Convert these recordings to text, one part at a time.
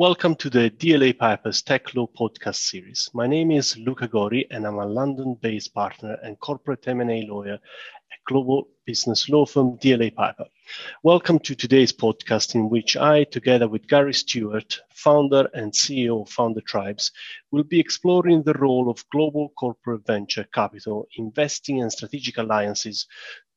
Welcome to the DLA Piper's Tech Law podcast series. My name is Luca Gori, and I'm a London-based partner and corporate M&A lawyer at global business law firm DLA Piper. Welcome to today's podcast, in which I, together with Gary Stewart, founder and CEO of Founder Tribes, will be exploring the role of global corporate venture capital, investing, and strategic alliances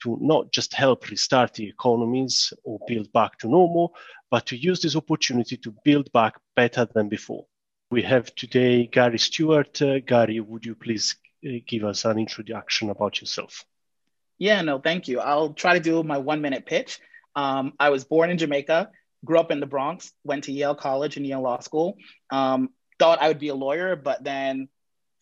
to not just help restart the economies or build back to normal, but to use this opportunity to build back better than before. We have today Gary Stewart. Uh, Gary, would you please uh, give us an introduction about yourself? Yeah, no, thank you. I'll try to do my one minute pitch. Um, I was born in Jamaica, grew up in the Bronx, went to Yale College and Yale Law School. Um, thought I would be a lawyer, but then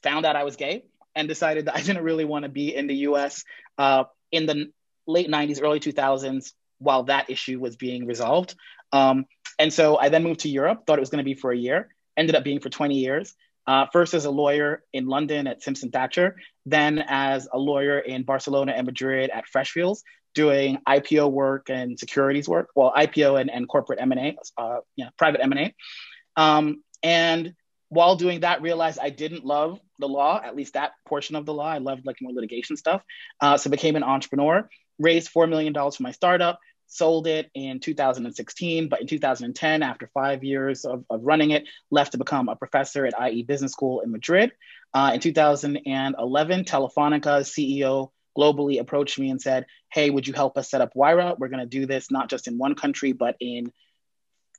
found out I was gay and decided that I didn't really want to be in the US uh, in the late 90s, early 2000s while that issue was being resolved. Um, and so I then moved to Europe, thought it was going to be for a year, ended up being for 20 years. Uh, first as a lawyer in London at Simpson Thacher, then as a lawyer in Barcelona and Madrid at Freshfields, doing IPO work and securities work. Well, IPO and, and corporate M&A, uh, private M&A. Um, and while doing that, realized I didn't love the law, at least that portion of the law. I loved like more litigation stuff. Uh, so became an entrepreneur, raised $4 million for my startup, sold it in 2016, but in 2010, after five years of, of running it, left to become a professor at IE Business School in Madrid. Uh, in 2011, Telefonica CEO globally approached me and said, Hey, would you help us set up Wayra? We're going to do this not just in one country, but in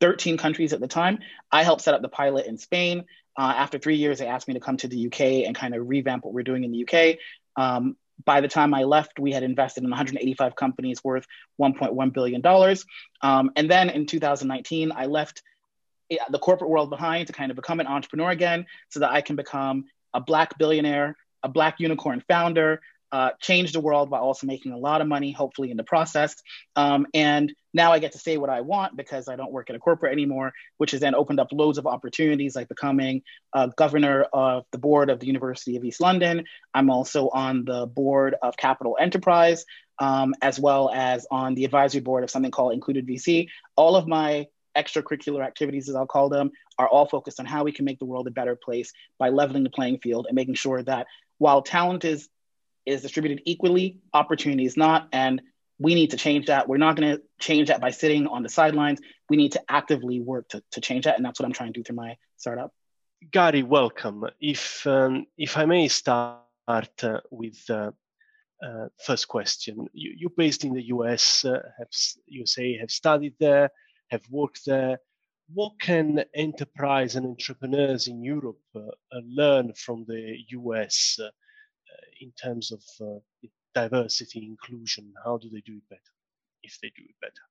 13 countries at the time. I helped set up the pilot in Spain. Uh, after three years, they asked me to come to the UK and kind of revamp what we're doing in the UK. Um, by the time I left, we had invested in 185 companies worth $1.1 billion. Um, and then in 2019, I left the corporate world behind to kind of become an entrepreneur again so that I can become a Black billionaire, a Black unicorn founder, uh, change the world while also making a lot of money, hopefully in the process. Um, and now I get to say what I want because I don't work at a corporate anymore, which has then opened up loads of opportunities like becoming a governor of the board of the University of East London. I'm also on the board of Capital Enterprise, um, as well as on the advisory board of something called Included VC. All of my extracurricular activities, as I'll call them, are all focused on how we can make the world a better place by leveling the playing field and making sure that while talent is is distributed equally, opportunity is not. And we need to change that. We're not going to change that by sitting on the sidelines. We need to actively work to, to change that. And that's what I'm trying to do through my startup. Gary, welcome. If, um, if I may start uh, with uh, uh, first question. You, you're based in the US, uh, have, you say have studied there, have worked there. What can enterprise and entrepreneurs in Europe uh, learn from the US uh, in terms of uh, diversity, inclusion? How do they do it better, if they do it better?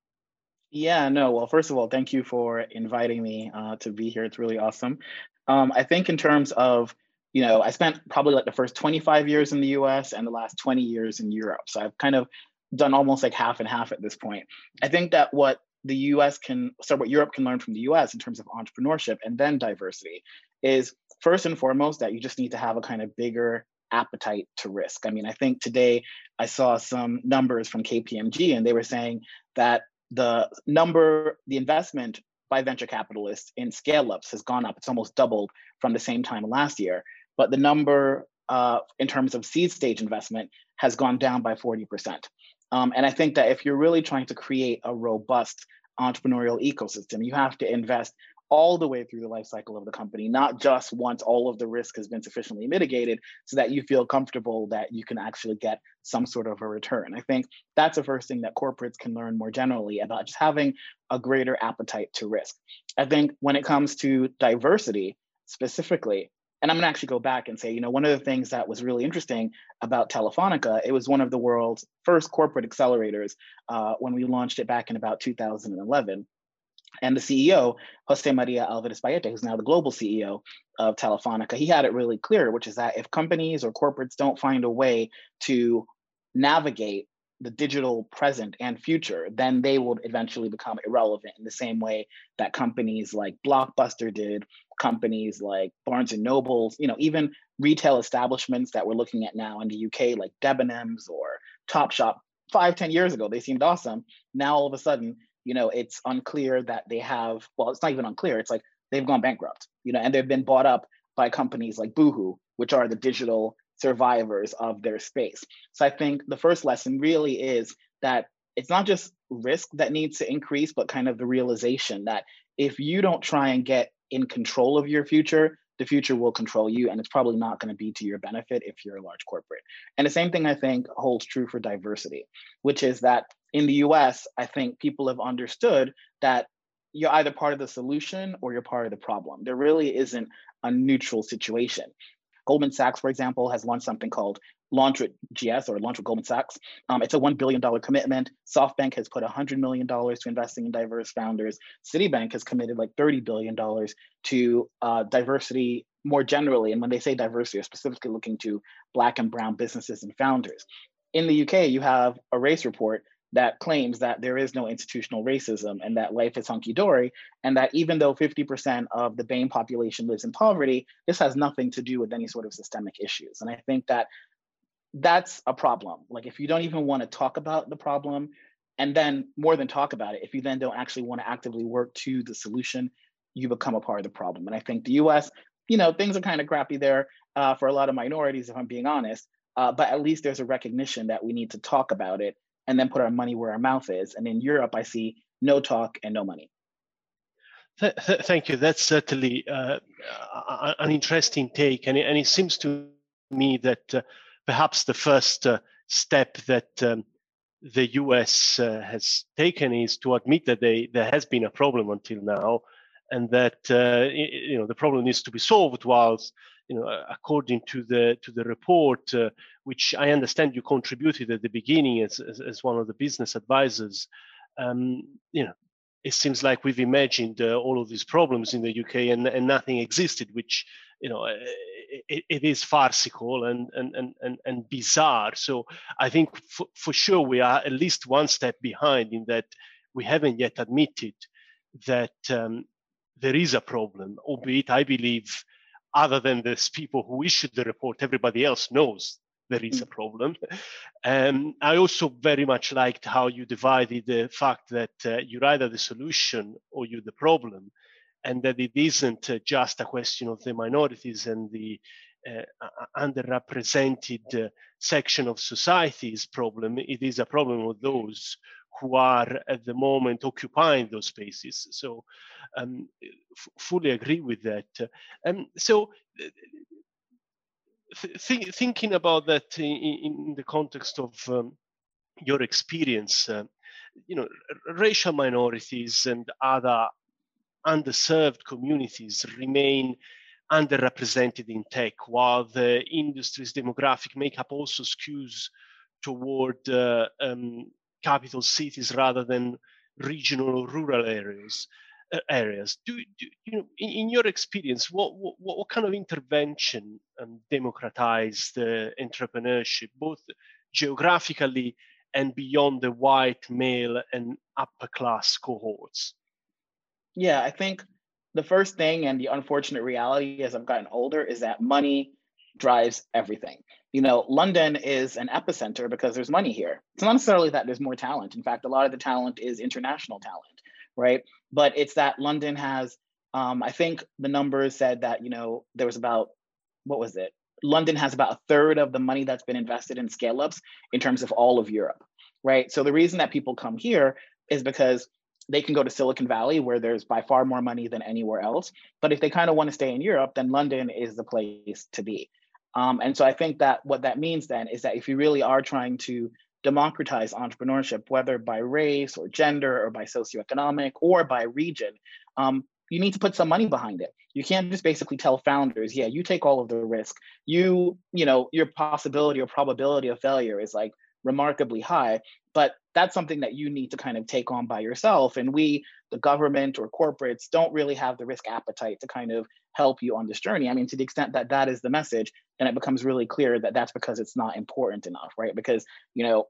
Yeah, no. Well, first of all, thank you for inviting me uh, to be here. It's really awesome. Um, I think in terms of, you know, I spent probably like the first 25 years in the US and the last 20 years in Europe. So I've kind of done almost like half and half at this point. I think that what the US can, so what Europe can learn from the US in terms of entrepreneurship and then diversity is first and foremost that you just need to have a kind of bigger appetite to risk. I mean, I think today I saw some numbers from KPMG and they were saying that the number, the investment by venture capitalists in scale ups has gone up. It's almost doubled from the same time last year. But the number uh, in terms of seed stage investment has gone down by 40%. Um, and I think that if you're really trying to create a robust entrepreneurial ecosystem, you have to invest all the way through the life cycle of the company, not just once all of the risk has been sufficiently mitigated so that you feel comfortable that you can actually get some sort of a return. I think that's the first thing that corporates can learn more generally about just having a greater appetite to risk. I think when it comes to diversity specifically, and I'm going to actually go back and say, you know, one of the things that was really interesting about Telefonica, it was one of the world's first corporate accelerators uh, when we launched it back in about 2011. And the CEO, Jose Maria Alvarez Pallete, who's now the global CEO of Telefonica, he had it really clear, which is that if companies or corporates don't find a way to navigate the digital present and future, then they will eventually become irrelevant in the same way that companies like Blockbuster did, companies like Barnes and Nobles, you know, even retail establishments that we're looking at now in the UK, like Debenhams or Topshop, five, ten years ago, they seemed awesome. Now all of a sudden, you know, it's unclear that they have, well, it's not even unclear. It's like they've gone bankrupt, you know, and they've been bought up by companies like Boohoo, which are the digital survivors of their space. So I think the first lesson really is that it's not just risk that needs to increase, but kind of the realization that if you don't try and get in control of your future, the future will control you and it's probably not going to be to your benefit if you're a large corporate. And the same thing I think holds true for diversity, which is that in the US, I think people have understood that you're either part of the solution or you're part of the problem. There really isn't a neutral situation. Goldman Sachs, for example, has launched something called Launch with GS or Launch with Goldman Sachs. Um, it's a $1 billion commitment. SoftBank has put $100 million to investing in diverse founders. Citibank has committed like $30 billion to uh, diversity more generally. And when they say diversity, they're specifically looking to Black and Brown businesses and founders. In the UK, you have a race report that claims that there is no institutional racism and that life is hunky dory, and that even though 50% of the BAME population lives in poverty, this has nothing to do with any sort of systemic issues. And I think that that's a problem. Like, if you don't even want to talk about the problem, and then more than talk about it, if you then don't actually want to actively work to the solution, you become a part of the problem. And I think the US, you know, things are kind of crappy there uh, for a lot of minorities, if I'm being honest. Uh, but at least there's a recognition that we need to talk about it and then put our money where our mouth is. And in Europe, I see no talk and no money. Th- th- thank you. That's certainly uh, an interesting take, and it, and it seems to me that uh, perhaps the first uh, step that um, the US uh, has taken is to admit that they, there has been a problem until now, and that uh, you know the problem needs to be solved. Whilst you know, according to the to the report, uh, which I understand you contributed at the beginning as as, as one of the business advisors, um, you know, it seems like we've imagined uh, all of these problems in the UK and, and nothing existed, which you know uh, it, it is farcical and, and and and and bizarre. So I think for, for sure we are at least one step behind in that we haven't yet admitted that um, there is a problem, albeit I believe other than the people who issued the report, everybody else knows there is a mm. problem. Um, I also very much liked how you divided the fact that uh, you're either the solution or you're the problem, and that it isn't uh, just a question of the minorities and the uh, underrepresented uh, section of society's problem. It is a problem of those who are at the moment occupying those spaces. So um, f- fully agree with that. Um, so th- thinking about that in, in, the context of um, your experience, uh, you know, racial minorities and other underserved communities remain underrepresented in tech, while the industry's demographic makeup also skews toward uh, um, capital cities rather than regional or rural areas. Uh, areas. Do, do, you know in, in your experience what, what, what kind of intervention um, democratized uh, entrepreneurship, both geographically and beyond the white male and upper class cohorts? Yeah, I think the first thing and the unfortunate reality as I've gotten older is that money drives everything. You know, London is an epicenter because there's money here. It's not necessarily that there's more talent. In fact, a lot of the talent is international talent, right? But it's that London has, um, I think the numbers said that, you know, there was about, what was it? London has about a third of the money that's been invested in scale ups in terms of all of Europe, right? So the reason that people come here is because they can go to Silicon Valley where there's by far more money than anywhere else. But if they kind of want to stay in Europe, then London is the place to be. Um, and so I think that what that means then is that if you really are trying to democratize entrepreneurship, whether by race or gender or by socioeconomic or by region, um, you need to put some money behind it. You can't just basically tell founders, yeah, you take all of the risk. You, you know, your possibility or probability of failure is like remarkably high, but that's something that you need to kind of take on by yourself. And we, the government or corporates, don't really have the risk appetite to kind of help you on this journey. I mean, to the extent that that is the message, then it becomes really clear that that's because it's not important enough, right? Because, you know,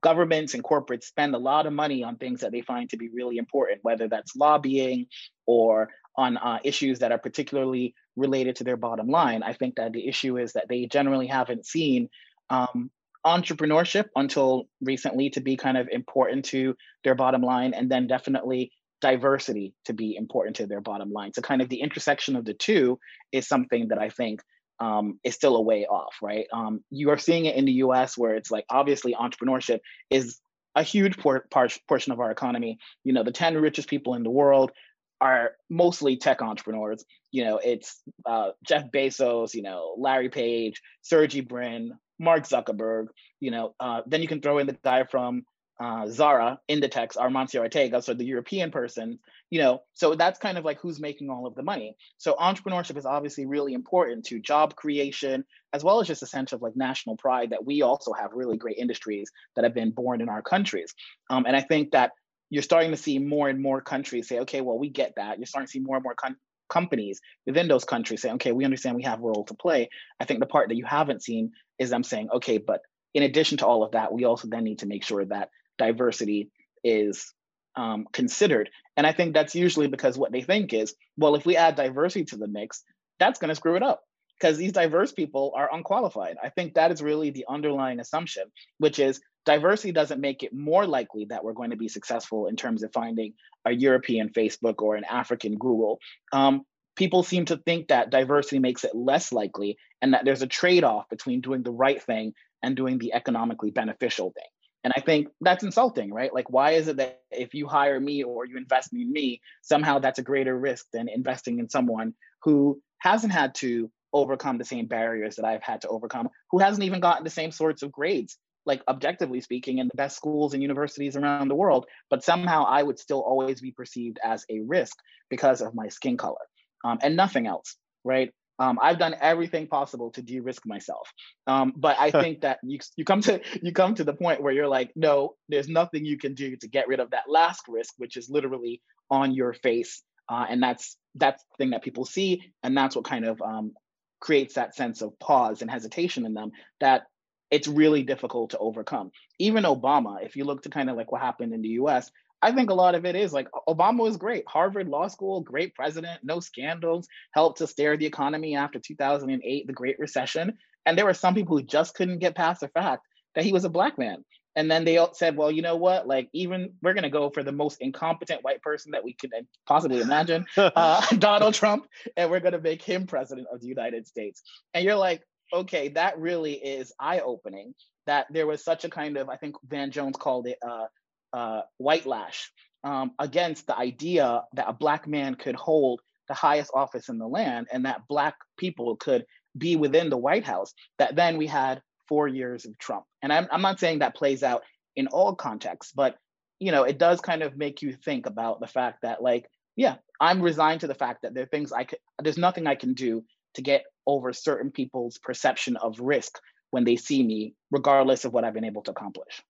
governments and corporates spend a lot of money on things that they find to be really important, whether that's lobbying or on uh, issues that are particularly related to their bottom line. I think that the issue is that they generally haven't seen um, entrepreneurship until recently to be kind of important to their bottom line, and then definitely diversity to be important to their bottom line. So, kind of the intersection of the two is something that I think um, is still a way off, right? Um, you are seeing it in the US where it's like obviously entrepreneurship is a huge por- par- portion of our economy. You know, the 10 richest people in the world are mostly tech entrepreneurs. You know, it's uh, Jeff Bezos, you know, Larry Page, Sergey Brin, Mark Zuckerberg. You know, uh, then you can throw in the guy from uh, Zara, Inditex, Amancio Ortega, so the European person, you know, so that's kind of like who's making all of the money. So entrepreneurship is obviously really important to job creation, as well as just a sense of like national pride that we also have really great industries that have been born in our countries. Um, and I think that you're starting to see more and more countries say, okay, well, we get that. You're starting to see more and more con- companies within those countries say, okay, we understand we have a role to play. I think the part that you haven't seen is them saying, okay, but in addition to all of that, we also then need to make sure that diversity is um, considered. And I think that's usually because what they think is, well, if we add diversity to the mix, that's going to screw it up because these diverse people are unqualified. I think that is really the underlying assumption, which is diversity doesn't make it more likely that we're going to be successful in terms of finding a European Facebook or an African Google. Um, people seem to think that diversity makes it less likely and that there's a trade off between doing the right thing and doing the economically beneficial thing. And I think that's insulting, right? Like, why is it that if you hire me or you invest in me, somehow that's a greater risk than investing in someone who hasn't had to overcome the same barriers that I've had to overcome, who hasn't even gotten the same sorts of grades, like objectively speaking, in the best schools and universities around the world. But somehow I would still always be perceived as a risk because of my skin color um, and nothing else, right? Um, I've done everything possible to de-risk myself, um, but I think that you you come to you come to the point where you're like, no, there's nothing you can do to get rid of that last risk, which is literally on your face, uh, and that's that's the thing that people see, and that's what kind of um, creates that sense of pause and hesitation in them that it's really difficult to overcome. Even Obama, if you look to kind of like what happened in the U.S., I think a lot of it is like Obama was great. Harvard Law School, great president, no scandals, helped to steer the economy after 2008, the Great Recession. And there were some people who just couldn't get past the fact that he was a black man. And then they all said, well, you know what? Like, even we're going to go for the most incompetent white person that we could possibly imagine, uh, Donald Trump, and we're going to make him president of the United States. And you're like, okay, that really is eye opening that there was such a kind of, I think Van Jones called it uh, uh, white lash um, against the idea that a black man could hold the highest office in the land and that black people could be within the White House, that then we had four years of Trump. And I'm, I'm not saying that plays out in all contexts, but you know, it does kind of make you think about the fact that like, yeah, I'm resigned to the fact that there are things I could, there's nothing I can do to get over certain people's perception of risk when they see me, regardless of what I've been able to accomplish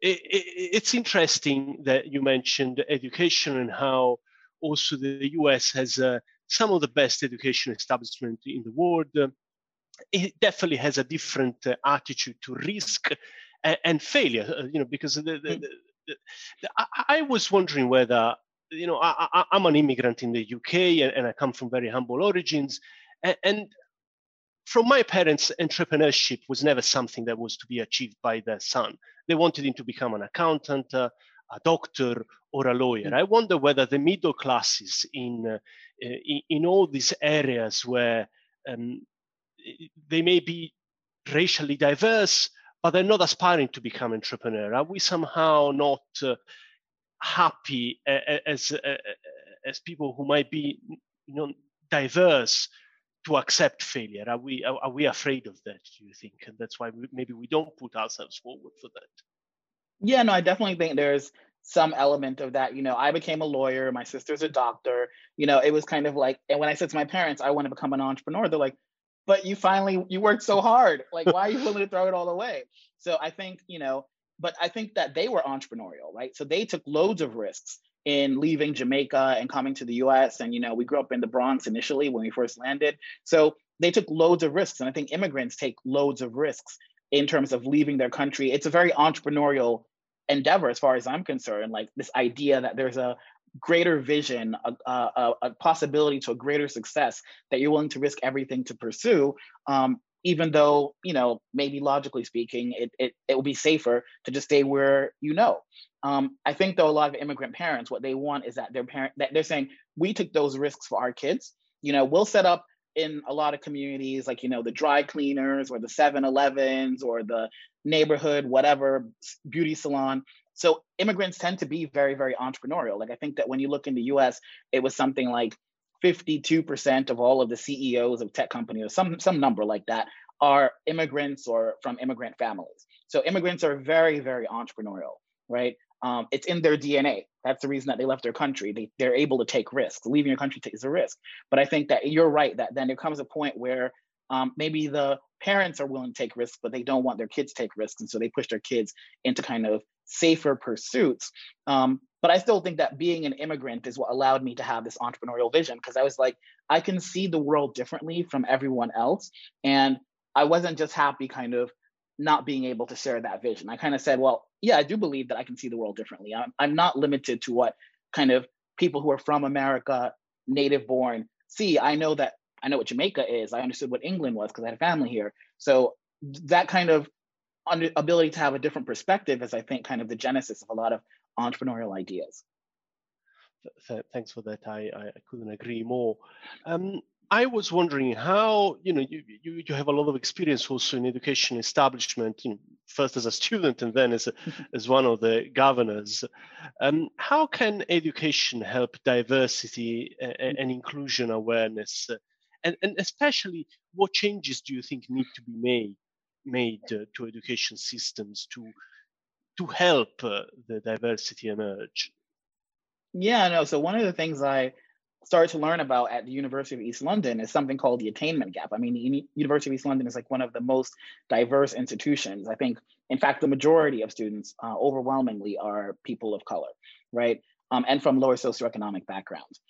it, it, it's interesting that you mentioned education and how also the US has uh, some of the best education establishment in the world. it definitely has a different uh, attitude to risk and, and failure, uh, you know, because the, the, mm. the, I, I, was wondering whether, you know, I, am an immigrant in the UK and, and, I come from very humble origins. And, and from my parents, entrepreneurship was never something that was to be achieved by their son. They wanted him to become an accountant, uh, a doctor, or a lawyer. I wonder whether the middle classes in uh, in, in, all these areas where um, they may be racially diverse, but they're not aspiring to become entrepreneur. Are we somehow not uh, happy as as people who might be you know diverse to accept failure? Are we are, are, we afraid of that? Do you think, and that's why we, maybe we don't put ourselves forward for that? Yeah, no, I definitely think there's some element of that. You know, I became a lawyer. My sister's a doctor. You know, it was kind of like, and when I said to my parents, I want to become an entrepreneur, they're like, but you finally you worked so hard. Like, why are you willing to throw it all away? So I think you know, but I think that they were entrepreneurial, right? So they took loads of risks in leaving Jamaica and coming to the US. And, you know, we grew up in the Bronx initially when we first landed. So they took loads of risks. And I think immigrants take loads of risks in terms of leaving their country. It's a very entrepreneurial endeavor, as far as I'm concerned. Like this idea that there's a greater vision, a, a, a possibility to a greater success that you're willing to risk everything to pursue. Um, even though you know maybe logically speaking it, it, it will be safer to just stay where you know Um, I think though a lot of immigrant parents, what they want is that their parent that they're saying we took those risks for our kids. You know, we'll set up in a lot of communities like you know the dry cleaners or the 7-Elevens or the neighborhood whatever beauty salon. So immigrants tend to be very very entrepreneurial. Like I think that when you look in the U.S., it was something like 52% of all of the CEOs of tech companies, or some some number like that, are immigrants or from immigrant families. So immigrants are very very entrepreneurial, right? Um, it's in their DNA. That's the reason that they left their country. They, they're able to take risks. Leaving your country is a risk. But I think that you're right that then there comes a point where um, maybe the parents are willing to take risks, but they don't want their kids to take risks. And so they push their kids into kind of safer pursuits. Um, but I still think that being an immigrant is what allowed me to have this entrepreneurial vision because I was like, I can see the world differently from everyone else. And I wasn't just happy kind of not being able to share that vision. I kind of said, well, yeah, I do believe that I can see the world differently. I'm, I'm not limited to what kind of people who are from America, native born, see. I know that I know what Jamaica is. I understood what England was because I had a family here. So that kind of under, ability to have a different perspective is, I think, kind of the genesis of a lot of entrepreneurial ideas. Thanks for that. I, I couldn't agree more. Um, I was wondering how you know you, you, you have a lot of experience also in education establishment, you know, first as a student and then as a, as one of the governors. Um, how can education help diversity and, and inclusion awareness, and, and especially what changes do you think need to be made made uh, to education systems to to help uh, the diversity emerge? Yeah, no. So one of the things I started to learn about at the University of East London is something called the attainment gap. I mean, the University of East London is like one of the most diverse institutions. I think, in fact, the majority of students uh, overwhelmingly are people of color, right? Um, and from lower socioeconomic backgrounds.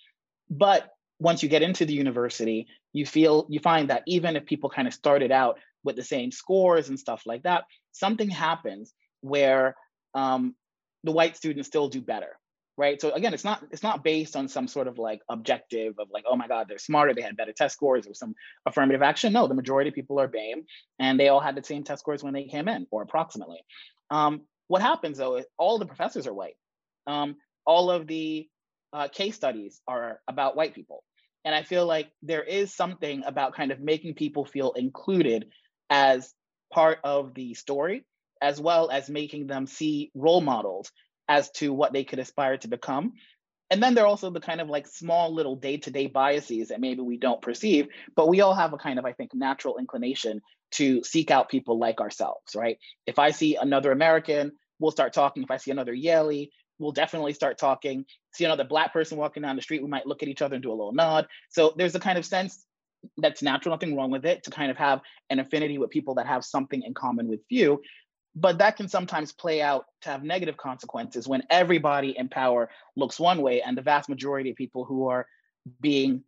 But once you get into the university, you feel you find that even if people kind of started out with the same scores and stuff like that, something happens where um, the white students still do better, right? So again it's not it's not based on some sort of like objective of like oh my god they're smarter they had better test scores or some affirmative action. No the majority of people are BAME and they all had the same test scores when they came in or approximately. Um, what happens though is all the professors are white. Um, all of the uh, case studies are about white people. And i feel like there is something about kind of making people feel included as part of the story as well as making them see role models as to what they could aspire to become. And then there are also the kind of like small little day to day biases that maybe we don't perceive, but we all have a kind of, I think, natural inclination to seek out people like ourselves, right? If I see another American, we'll start talking. If I see another Yalie, we'll definitely start talking. See another Black person walking down the street, we might look at each other and do a little nod. So there's a kind of sense that's natural, nothing wrong with it, to kind of have an affinity with people that have something in common with you but that can sometimes play out to have negative consequences when everybody in power looks one way and the vast majority of people who are being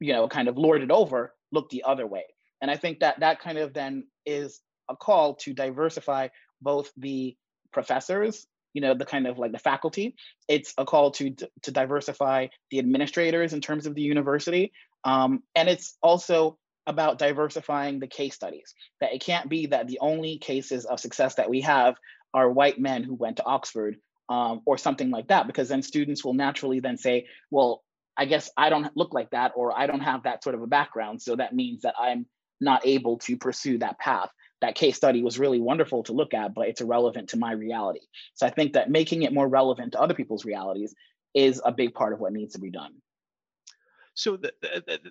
you know kind of lorded over look the other way. And i think that that kind of then is a call to diversify both the professors you know the kind of like the faculty. It's a call to to diversify the administrators in terms of the university. Um, and it's also about diversifying the case studies. That it can't be that the only cases of success that we have are white men who went to Oxford um, or something like that, because then students will naturally then say, well, I guess I don't look like that, or I don't have that sort of a background. So that means that I'm not able to pursue that path. That case study was really wonderful to look at, but it's irrelevant to my reality. So I think that making it more relevant to other people's realities is a big part of what needs to be done. So that,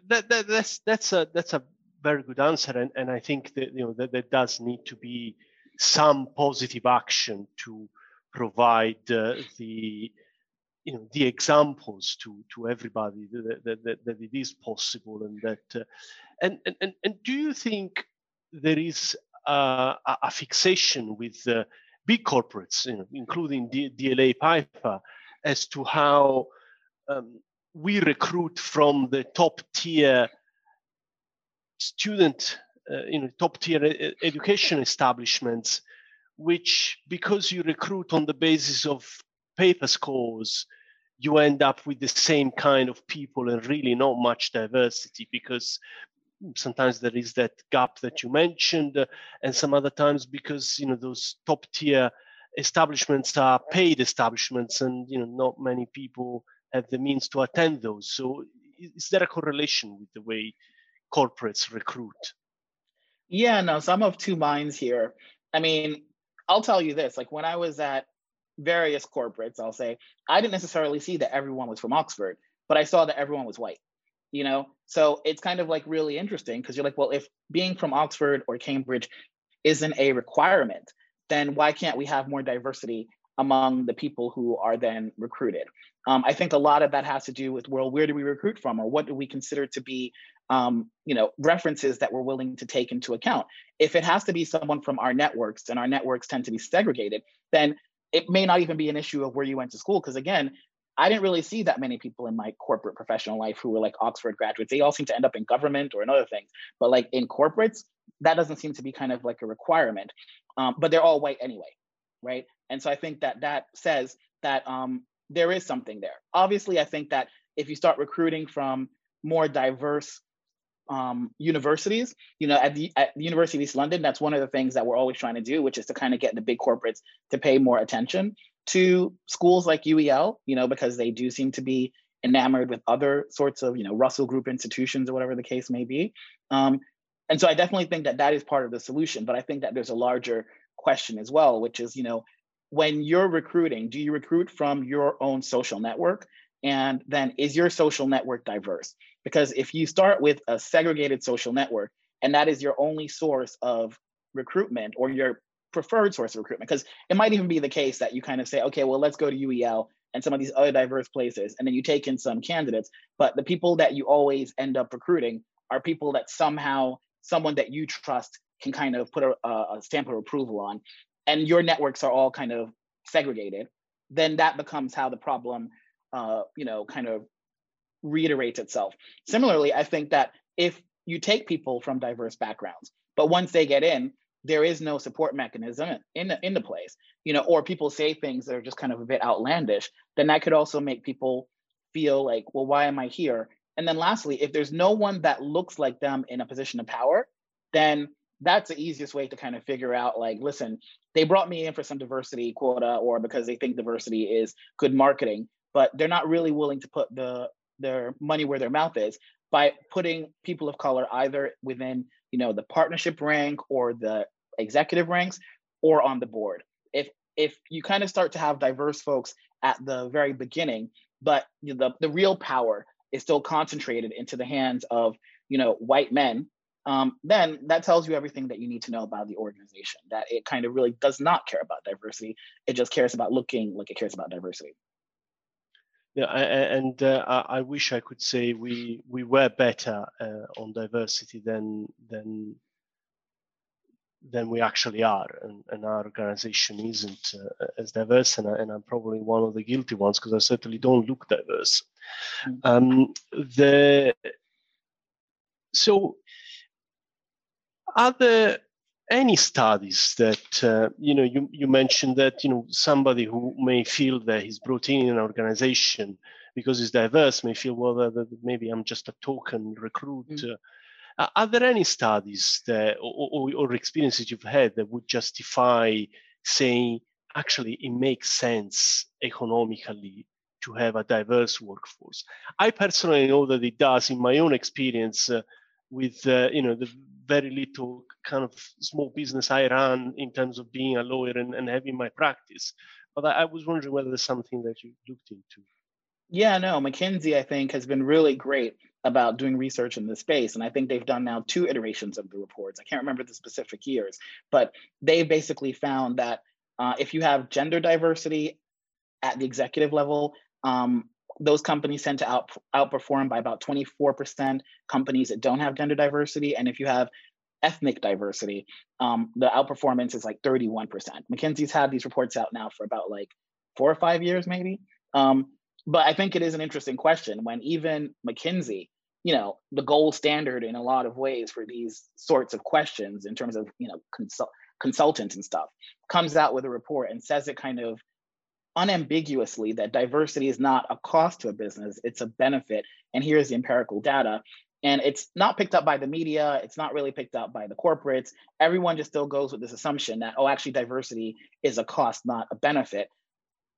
that, that, that's that's a that's a very good answer, and, and I think that you know that there does need to be some positive action to provide uh, the you know the examples to to everybody that, that, that, that it is possible and that uh, and, and and do you think there is uh, a fixation with uh, big corporates you know, including DLA Piper as to how um, we recruit from the top tier student, uh, you know, top tier education establishments, which because you recruit on the basis of paper scores, you end up with the same kind of people and really not much diversity because sometimes there is that gap that you mentioned uh, and some other times because you know those top tier establishments are paid establishments, and you know not many people have the means to attend those. So, is there a correlation with the way corporates recruit? Yeah, no, so I'm of two minds here. I mean, I'll tell you this: like when I was at various corporates, I'll say I didn't necessarily see that everyone was from Oxford, but I saw that everyone was white. You know, so it's kind of like really interesting because you're like, well, if being from Oxford or Cambridge isn't a requirement, then why can't we have more diversity among the people who are then recruited? Um, I think a lot of that has to do with well, where do we recruit from, or what do we consider to be, um, you know, references that we're willing to take into account? If it has to be someone from our networks, and our networks tend to be segregated, then it may not even be an issue of where you went to school. Because again, I didn't really see that many people in my corporate professional life who were like Oxford graduates. They all seem to end up in government or in other things. But like in corporates, that doesn't seem to be kind of like a requirement. Um, but they're all white anyway, right? And so I think that that says that um, there is something there. Obviously, I think that if you start recruiting from more diverse um, universities, you know, at the, at the University of East London, that's one of the things that we're always trying to do, which is to kind of get the big corporates to pay more attention to schools like UEL, you know, because they do seem to be enamored with other sorts of, you know, Russell Group institutions or whatever the case may be. Um, and so I definitely think that that is part of the solution. But I think that there's a larger question as well, which is, you know, when you're recruiting, do you recruit from your own social network? And then is your social network diverse? Because if you start with a segregated social network and that is your only source of recruitment or your preferred source of recruitment, because it might even be the case that you kind of say, okay, well, let's go to UEL and some of these other diverse places, and then you take in some candidates, but the people that you always end up recruiting are people that somehow someone that you trust can kind of put a, a stamp of approval on, and your networks are all kind of segregated, then that becomes how the problem, uh, you know, kind of reiterates itself. Similarly, I think that if you take people from diverse backgrounds, but once they get in, there is no support mechanism in the, in the place, you know, or people say things that are just kind of a bit outlandish, then that could also make people feel like, well, why am I here? And then lastly, if there's no one that looks like them in a position of power, then that's the easiest way to kind of figure out like, listen, they brought me in for some diversity quota or because they think diversity is good marketing, but they're not really willing to put the their money where their mouth is by putting people of color either within, you know, the partnership rank or the executive ranks or on the board. If if you kind of start to have diverse folks at the very beginning, but the, the real power is still concentrated into the hands of you know white men um, then that tells you everything that you need to know about the organization that it kind of really does not care about diversity. It just cares about looking like it cares about diversity. Yeah and uh, i wish i could say we we were better uh, on diversity than than than we actually are and, and our organization isn't uh, as diverse and, I, and i'm probably one of the guilty ones because i certainly don't look diverse. Mm-hmm. um, the so are there any studies that uh, you know you, you mentioned that you know somebody who may feel that he's brought in an organization because he's diverse may feel well that, that maybe i'm just a token recruit mm-hmm. uh, are there any studies that or, or, or, experiences you've had that would justify saying actually it makes sense economically to have a diverse workforce i personally know that it does in my own experience uh, with uh, you know the very little kind of small business I ran in terms of being a lawyer and, and having my practice. But I, I was wondering whether there's something that you looked into. Yeah, no, McKinsey, I think, has been really great about doing research in this space. And I think they've done now two iterations of the reports. I can't remember the specific years, but they basically found that uh, if you have gender diversity at the executive level, um, those companies tend to out, outperform by about 24% companies that don't have gender diversity. And if you have ethnic diversity, um, the outperformance is like 31%. McKinsey's had these reports out now for about like four or five years, maybe. Um, but I think it is an interesting question when even McKinsey, you know, the gold standard in a lot of ways for these sorts of questions in terms of, you know, consult- consultants and stuff, comes out with a report and says it kind of unambiguously that diversity is not a cost to a business, it's a benefit. And here's the empirical data. And it's not picked up by the media. It's not really picked up by the corporates. Everyone just still goes with this assumption that, oh, actually, diversity is a cost, not a benefit.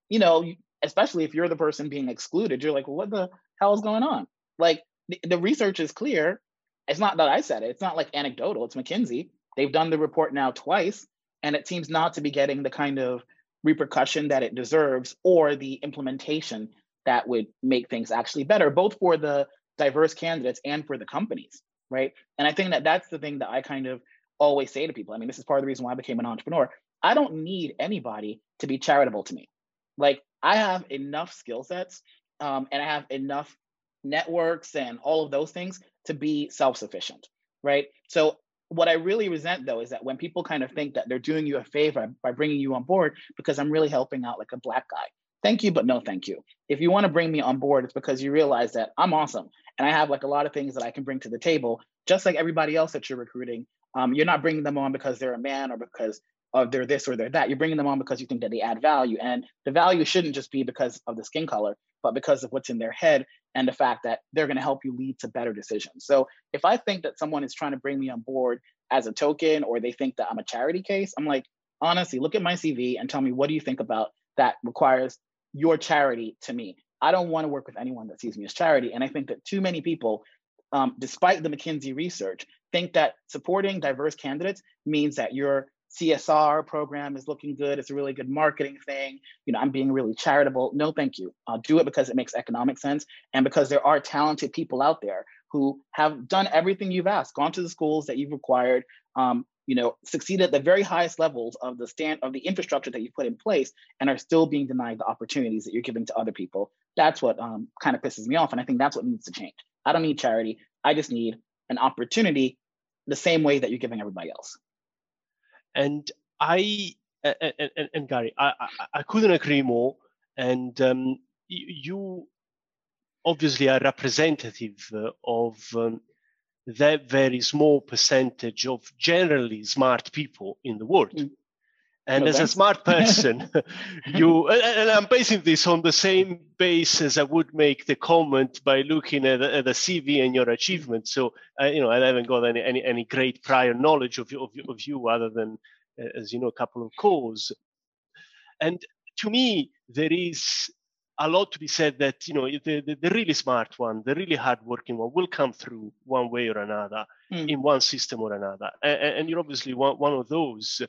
You know, especially if you're the person being excluded, you're like, well, what the hell is going on? Like, the, the research is clear. It's not that I said it, it's not like anecdotal, it's McKinsey. They've done the report now twice, and it seems not to be getting the kind of repercussion that it deserves or the implementation that would make things actually better, both for the diverse candidates and for the companies, right? And I think that that's the thing that I kind of always say to people. I mean, this is part of the reason why I became an entrepreneur. I don't need anybody to be charitable to me. Like, I have enough skill sets um, and I have enough networks and all of those things to be self sufficient, right? So what I really resent though is that when people kind of think that they're doing you a favor by bringing you on board because I'm really helping out like a black guy. Thank you, but no thank you. If you want to bring me on board, it's because you realize that I'm awesome and I have like a lot of things that I can bring to the table, just like everybody else that you're recruiting. Um, you're not bringing them on because they're a man or because they're this or they're that. You're bringing them on because you think that they add value, and the value shouldn't just be because of the skin color, but because of what's in their head and the fact that they're going to help you lead to better decisions. So if I think that someone is trying to bring me on board as a token or they think that I'm a charity case, I'm like, honestly, look at my CV and tell me what do you think about that requires your charity to me. I don't want to work with anyone that sees me as charity. And I think that too many people, um, despite the McKinsey research, think that supporting diverse candidates means that your CSR program is looking good. It's a really good marketing thing. You know, I'm being really charitable. No, thank you. I'll do it because it makes economic sense and because there are talented people out there who have done everything you've asked, gone to the schools that you've required, um, you know, succeeded at the very highest levels of the stand of the infrastructure that you put in place, and are still being denied the opportunities that you're giving to other people. That's what um, kind of pisses me off, and I think that's what needs to change. I don't need charity. I just need an opportunity, the same way that you're giving everybody else. And I and, and, and Gary, I, I, I couldn't agree more. And um, you obviously are representative of um, that very small percentage of generally smart people in the world. Mm. And as a smart person, you and I'm basing this on the same base as I would make the comment by looking at, at the CV and your achievements. So, uh, you know, I haven't got any, any, any great prior knowledge of, of, of you other than, uh, as you know, a couple of calls. And to me, there is a lot to be said that you know the, the, the, really smart one the really hardworking one will come through one way or another mm. in one system or another and, and, you're obviously one, one of those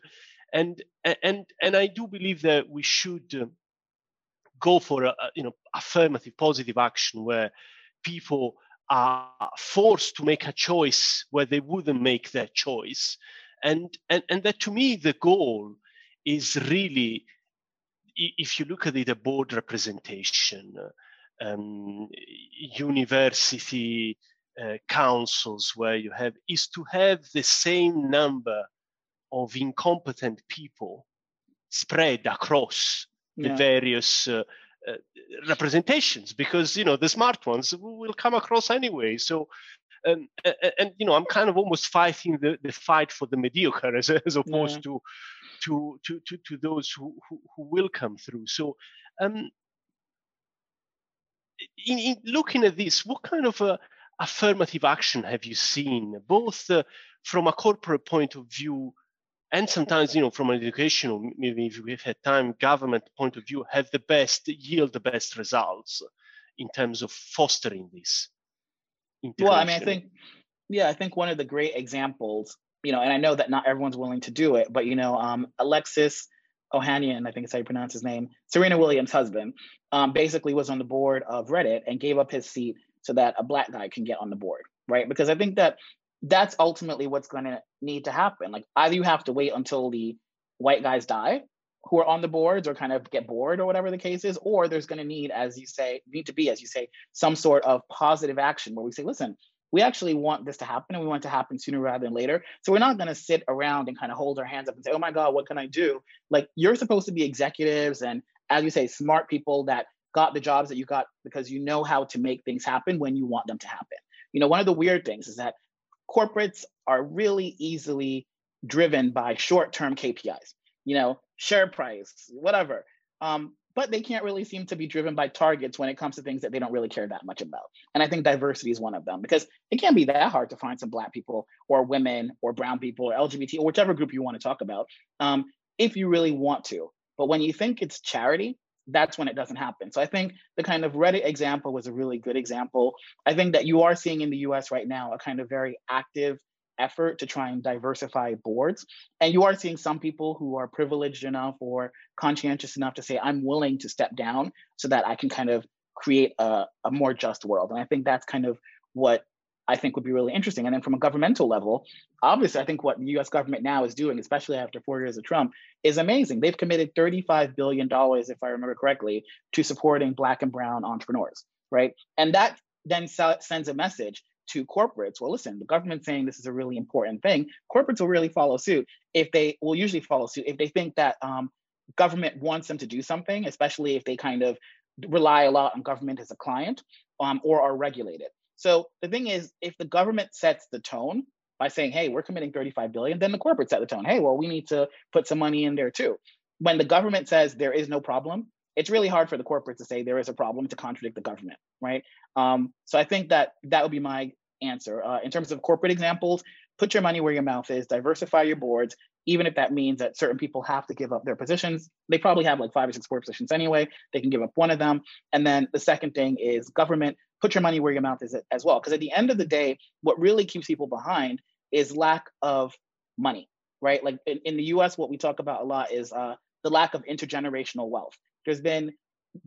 and and and i do believe that we should um, go for a, you know affirmative positive action where people are forced to make a choice where they wouldn't make that choice. And and, and that to me the goal is really if you look at it, a board representation, um, university uh, councils where you have, is to have the same number of incompetent people spread across yeah. the various uh, uh, representations because you know the smart ones will come across anyway so um, and, and, you know i'm kind of almost fighting the, the fight for the mediocre as, as opposed yeah. to to to to, to those who, who, who will come through. So, um, in, in, looking at this, what kind of a affirmative action have you seen, both uh, from a corporate point of view and sometimes, you know, from an educational, maybe if we've had time, government point of view, have the best yield the best results in terms of fostering this? Well, I mean, I think, yeah, I think one of the great examples you know, and I know that not everyone's willing to do it, but you know, um, Alexis Ohanian, I think is how you pronounce his name, Serena Williams' husband, um, basically was on the board of Reddit and gave up his seat so that a black guy can get on the board, right? Because I think that that's ultimately what's going to need to happen. Like either you have to wait until the white guys die who are on the boards or kind of get bored or whatever the case is, or there's going to need, as you say, need to be, as you say, some sort of positive action where we say, listen, we actually want this to happen and we want it to happen sooner rather than later. So we're not going to sit around and kind of hold our hands up and say, oh my God, what can I do? Like you're supposed to be executives and, as you say, smart people that got the jobs that you got because you know how to make things happen when you want them to happen. You know, one of the weird things is that corporates are really easily driven by short term KPIs, you know, share price, whatever. Um, but they can't really seem to be driven by targets when it comes to things that they don't really care that much about. And I think diversity is one of them because it can't be that hard to find some Black people or women or Brown people or LGBT or whichever group you want to talk about um, if you really want to. But when you think it's charity, that's when it doesn't happen. So I think the kind of Reddit example was a really good example. I think that you are seeing in the US right now a kind of very active effort to try and diversify boards. And you are seeing some people who are privileged enough or conscientious enough to say, I'm willing to step down so that I can kind of create a, a more just world. And I think that's kind of what I think would be really interesting. And then from a governmental level, obviously, I think what the US government now is doing, especially after four years of Trump, is amazing. They've committed $35 billion, if I remember correctly, to supporting Black and Brown entrepreneurs, right? And that then sends a message to corporates. Well, listen, the government's saying this is a really important thing. Corporates will really follow suit if they will usually follow suit if they think that um, government wants them to do something, especially if they kind of rely a lot on government as a client um, or are regulated. So the thing is, if the government sets the tone by saying, "Hey, we're committing 35 billion," then the corporate set the tone. Hey, well, we need to put some money in there too. When the government says there is no problem, it's really hard for the corporate to say there is a problem to contradict the government, right? Um, so I think that that would be my answer. Uh, in terms of corporate examples, put your money where your mouth is, diversify your boards, even if that means that certain people have to give up their positions. They probably have like five or six board positions anyway. They can give up one of them. And then the second thing is government, put your money where your mouth is as well. Because at the end of the day, what really keeps people behind is lack of money, right? Like in, in the US, what we talk about a lot is uh, the lack of intergenerational wealth there's been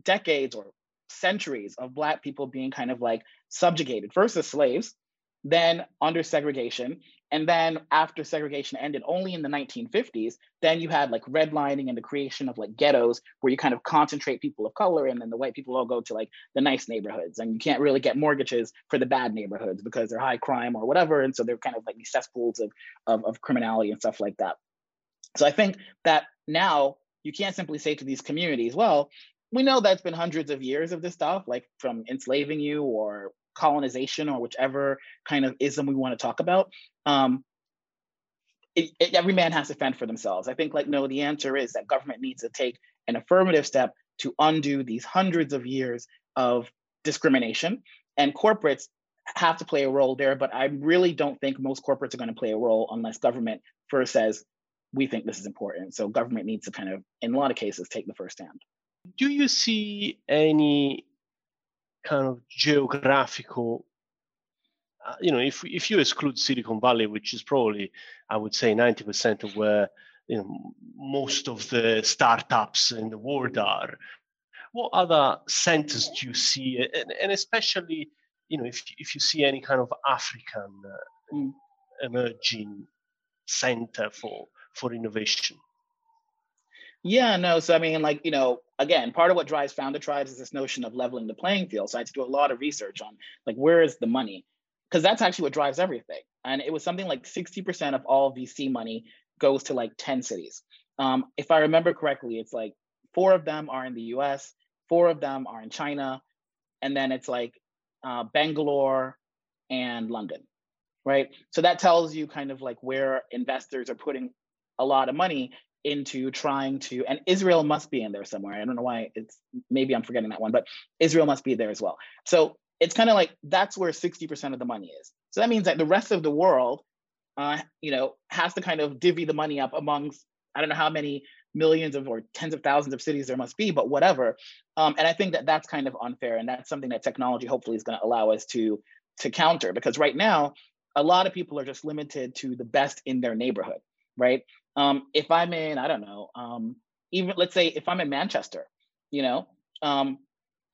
decades or centuries of black people being kind of like subjugated first as slaves then under segregation and then after segregation ended only in the 1950s then you had like redlining and the creation of like ghettos where you kind of concentrate people of color and then the white people all go to like the nice neighborhoods. And you can't really get mortgages for the bad neighborhoods because they're high crime or whatever. And so they're kind of like these cesspools of, of, of criminality and stuff like that. So i think that now you can't simply say to these communities, well, we know that's been hundreds of years of this stuff, like from enslaving you or colonization or whichever kind of ism we want to talk about. Um, it, it, every man has to fend for themselves. I think, like, no, the answer is that government needs to take an affirmative step to undo these hundreds of years of discrimination, and corporates have to play a role there. But I really don't think most corporates are going to play a role unless government first says, we think this is important. So government needs to kind of, in a lot of cases, take the first stand. Do you see any kind of geographical, uh, you know, if if you exclude Silicon Valley, which is probably, I would say, ninety percent of where you know most of the startups in the world are, what other centers do you see, and, and especially, you know, if if you see any kind of African uh, mm. emerging center for for innovation? Yeah, no. So I mean, like you know, again, part of what drives FounderTribes is this notion of leveling the playing field. So I had to do a lot of research on like where is the money, because that's actually what drives everything. And it was something like sixty percent of all VC money goes to like ten cities. Um, if I remember correctly, it's like four of them are in the U.S., four of them are in China, and then it's like uh, Bangalore and London, right? So that tells you kind of like where investors are putting a lot of money into trying to and Israel must be in there somewhere. I don't know why it's maybe I'm forgetting that one, but Israel must be there as well. So it's kind of like that's where 60% of the money is. So that means that the rest of the world uh, you know, has to kind of divvy the money up amongst I don't know how many millions of or tens of thousands of cities there must be, but whatever. Um, and I think that that's kind of unfair, and that's something that technology hopefully is going to allow us to to counter because right now a lot of people are just limited to the best in their neighborhood, right? Um, if I'm in, I don't know, um, even let's say if I'm in Manchester, you know, um,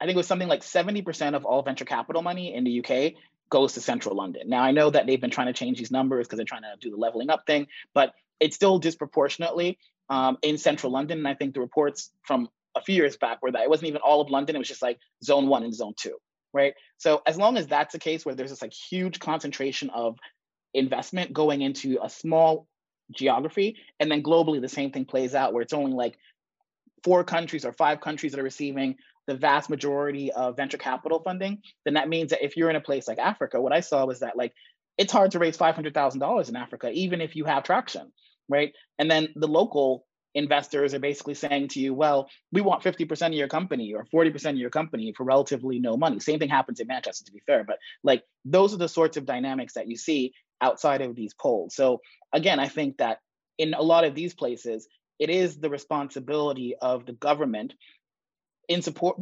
I think it was something like 70% of all venture capital money in the UK goes to central London. Now, I know that they've been trying to change these numbers because they're trying to do the leveling up thing, but it's still disproportionately um, in central London. And I think the reports from a few years back were that it wasn't even all of London, it was just like zone one and zone two, right? So as long as that's the case where there's this like huge concentration of investment going into a small geography. And then globally, the same thing plays out where it's only like four countries or five countries that are receiving the vast majority of venture capital funding. Then that means that if you're in a place like Africa, what I saw was that like it's hard to raise $500,000 in Africa, even if you have traction, right? And then the local investors are basically saying to you, well, we want 50% of your company or 40% of your company for relatively no money. Same thing happens in Manchester, to be fair, but like those are the sorts of dynamics that you see outside of these poles. So again, I think that in a lot of these places, it is the responsibility of the government in support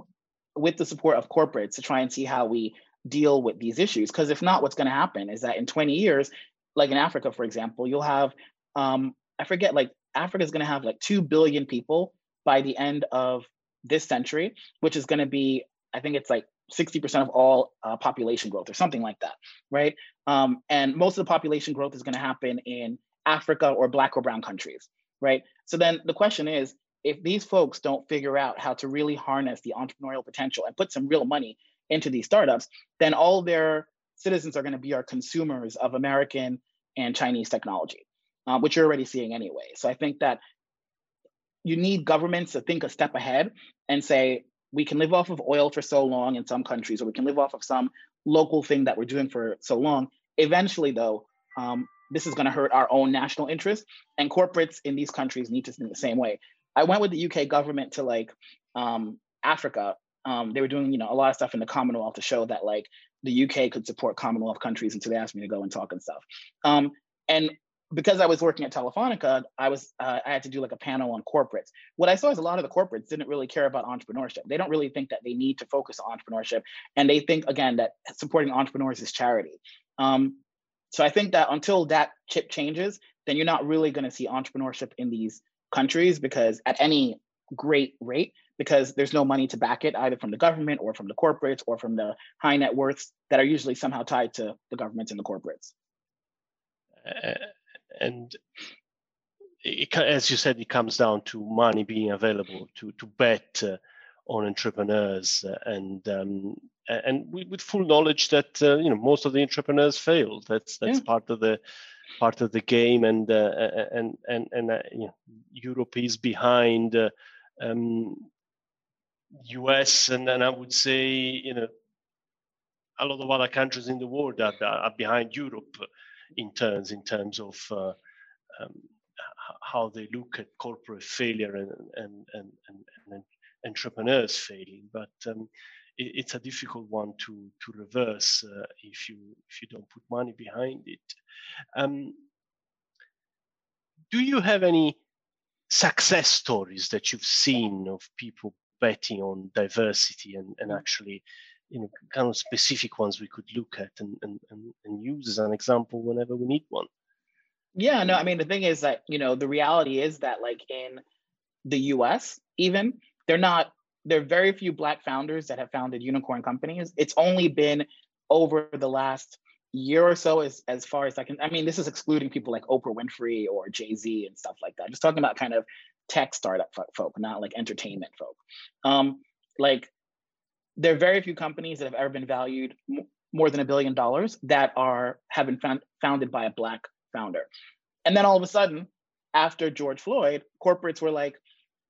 with the support of corporates to try and see how we deal with these issues. Because if not, what's going to happen is that in 20 years, like in Africa, for example, you'll have um, I forget like Africa is going to have like 2 billion people by the end of this century, which is going to be, I think it's like 60% of all uh, population growth or something like that, right? Um, and most of the population growth is going to happen in Africa or Black or Brown countries, right? So then the question is if these folks don't figure out how to really harness the entrepreneurial potential and put some real money into these startups, then all their citizens are going to be our consumers of American and Chinese technology uh, which you're already seeing anyway. So I think that you need governments to think a step ahead and say, we can live off of oil for so long in some countries, or we can live off of some local thing that we're doing for so long. Eventually, though, um, this is going to hurt our own national interest, and corporates in these countries need to think the same way. I went with the UK government to like um, Africa. Um, they were doing, you know, a lot of stuff in the Commonwealth to show that like the UK could support Commonwealth countries, and so they asked me to go and talk and stuff. Um, and because I was working at Telefonica, I was uh, I had to do like a panel on corporates. What I saw is a lot of the corporates didn't really care about entrepreneurship. They don't really think that they need to focus on entrepreneurship, and they think again that supporting entrepreneurs is charity. Um, so I think that until that chip changes, then you're not really going to see entrepreneurship in these countries because at any great rate because there's no money to back it either from the government or from the corporates or from the high net worths that are usually somehow tied to the governments and the corporates. Uh, and it, as you said, it comes down to money being available to to bet uh, on entrepreneurs, uh, and um, and with full knowledge that uh, you know most of the entrepreneurs fail. That's that's yeah. part of the part of the game, and uh, and and and uh, you know, Europe is behind. Um, US and then I would say you know a lot of other countries in the world that are behind Europe in terms in terms of uh, um, how they look at corporate failure and and and, and, and entrepreneurs failing. But um, it, it's a difficult one to to reverse uh, if you if you don't put money behind it. Um, do you have any success stories that you've seen of people betting on diversity and, and actually you know kind of specific ones we could look at and, and, and, and use as an example whenever we need one. Yeah no i mean the thing is that you know the reality is that like in the us even they're not there are very few black founders that have founded unicorn companies. It's only been over the last year or so as as far as i can i mean this is excluding people like oprah winfrey or jay-z and stuff like that. Just talking about kind of tech startup folk not like entertainment folk. Um like there are very few companies that have ever been valued more than a billion dollars that are have been found, founded by a black founder. And then all of a sudden, after George Floyd, corporates were like,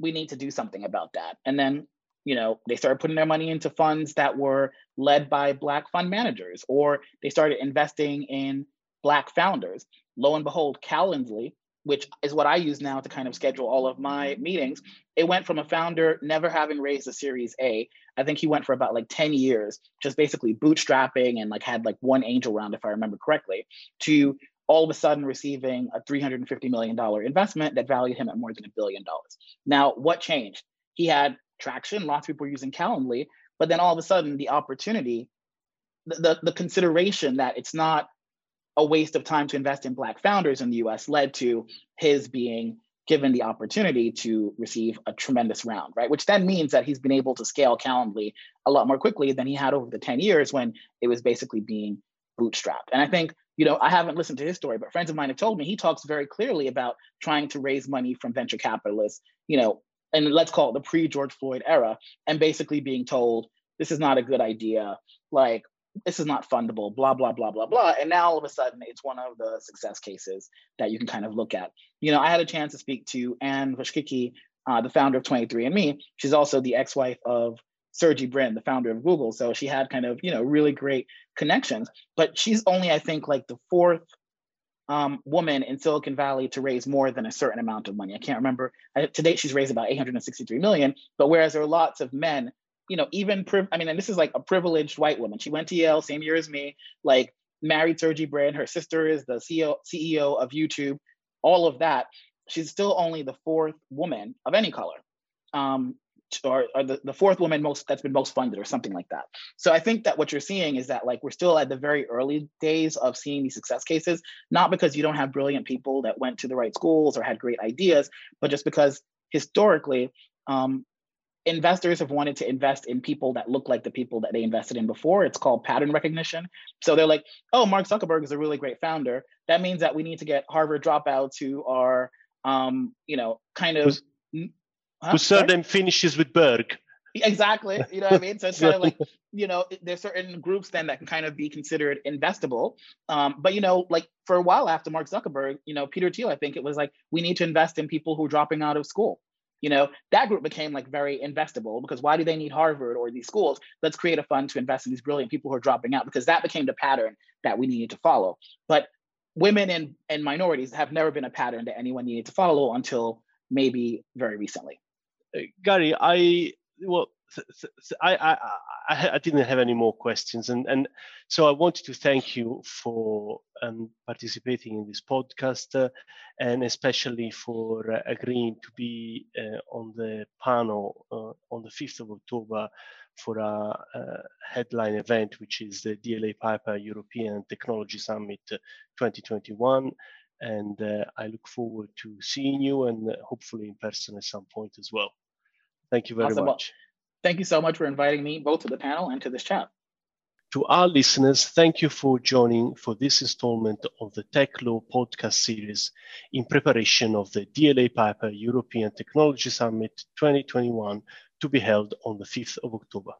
we need to do something about that. And then, you know, they started putting their money into funds that were led by black fund managers, or they started investing in black founders. Lo and behold, Calendly, which is what I use now to kind of schedule all of my mm-hmm. meetings, it went from a founder never having raised a series A. I think he went for about like 10 years, just basically bootstrapping and like had like one angel round, if I remember correctly, to all of a sudden receiving a $350 million investment that valued him at more than a billion dollars. Now, what changed? He had traction, lots of people were using Calendly, but then all of a sudden the opportunity, the, the, the consideration that it's not a waste of time to invest in Black founders in the US led to his being given the opportunity to receive a tremendous round, right? Which then means that he's been able to scale Calendly a lot more quickly than he had over the 10 years when it was basically being bootstrapped. And I think, you know, I haven't listened to his story, but friends of mine have told me he talks very clearly about trying to raise money from venture capitalists, you know, and let's call it the pre George Floyd era, and basically being told, this is not a good idea. Like, this is not fundable, blah, blah, blah, blah, blah. And now all of a sudden it's one of the success cases that you can kind of look at. You know, I had a chance to speak to Anne Wojcicki, uh, the founder of 23andMe. She's also the ex-wife of Sergey Brin, the founder of Google. So she had kind of, you know, really great connections. But she's only, I think, like the fourth um, woman in Silicon Valley to raise more than a certain amount of money. I can't remember. To date, she's raised about 863 million. But whereas there are lots of men, you know, even I mean, and this is like a privileged white woman. She went to Yale, same year as me. Like married Sergey Brin. Her sister is the CEO CEO of YouTube. All of that. She's still only the fourth woman of any color. Um, or, or the, the fourth woman most that's been most funded or something like that so i think that what you're seeing is that like we're still at the very early days of seeing these success cases not because you don't have brilliant people that went to the right schools or had great ideas but just because historically um, investors have wanted to invest in people that look like the people that they invested in before. It's called pattern recognition. So they're like, oh, Mark Zuckerberg is a really great founder. That means that we need to get Harvard dropouts who are, um, you know, kind of Huh? Who surname finishes with Berg. Exactly. You know what I mean? So it's kind of like, you know, there's certain groups then that can kind of be considered investable. Um, but, you know, like for a while after Mark Zuckerberg, you know, Peter Thiel, I think it was like, we need to invest in people who are dropping out of school. You know, that group became like very investable because why do they need Harvard or these schools? Let's create a fund to invest in these brilliant people who are dropping out because that became the pattern that we needed to follow. But women and, and minorities have never been a pattern that anyone needed to follow until maybe very recently. Gary, I well, I, I, I, I didn't have any more questions, and and so I wanted to thank you for um, participating in this podcast, uh, and especially for uh, agreeing to be uh, on the panel uh, on the fifth of October for a, a, headline event, which is the DLA Piper European Technology Summit 2021 and uh, I look forward to seeing you and uh, hopefully in person at some point as well. Thank you very awesome. much. Thank you so much for inviting me both to the panel and to this chat. To our listeners, thank you for joining for this installment of the Tech Law podcast series in preparation of the DLA Piper European Technology Summit 2021 to be held on the 5th of October.